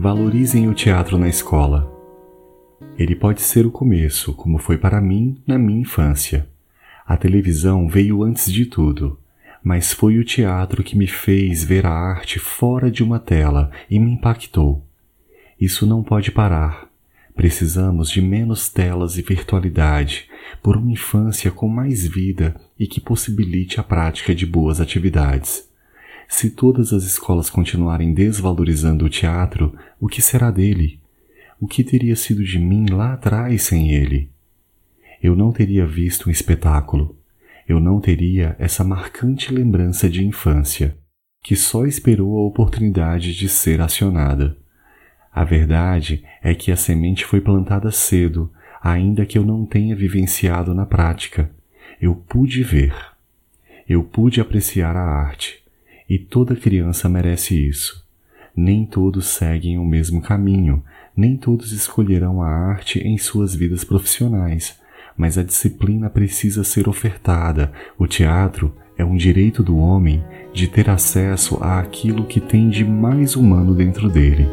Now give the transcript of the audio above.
Valorizem o teatro na escola. Ele pode ser o começo, como foi para mim na minha infância. A televisão veio antes de tudo, mas foi o teatro que me fez ver a arte fora de uma tela e me impactou. Isso não pode parar. Precisamos de menos telas e virtualidade por uma infância com mais vida e que possibilite a prática de boas atividades. Se todas as escolas continuarem desvalorizando o teatro, o que será dele? O que teria sido de mim lá atrás sem ele? Eu não teria visto um espetáculo. Eu não teria essa marcante lembrança de infância, que só esperou a oportunidade de ser acionada. A verdade é que a semente foi plantada cedo, ainda que eu não tenha vivenciado na prática. Eu pude ver. Eu pude apreciar a arte. E toda criança merece isso. Nem todos seguem o mesmo caminho, nem todos escolherão a arte em suas vidas profissionais, mas a disciplina precisa ser ofertada. O teatro é um direito do homem de ter acesso àquilo que tem de mais humano dentro dele.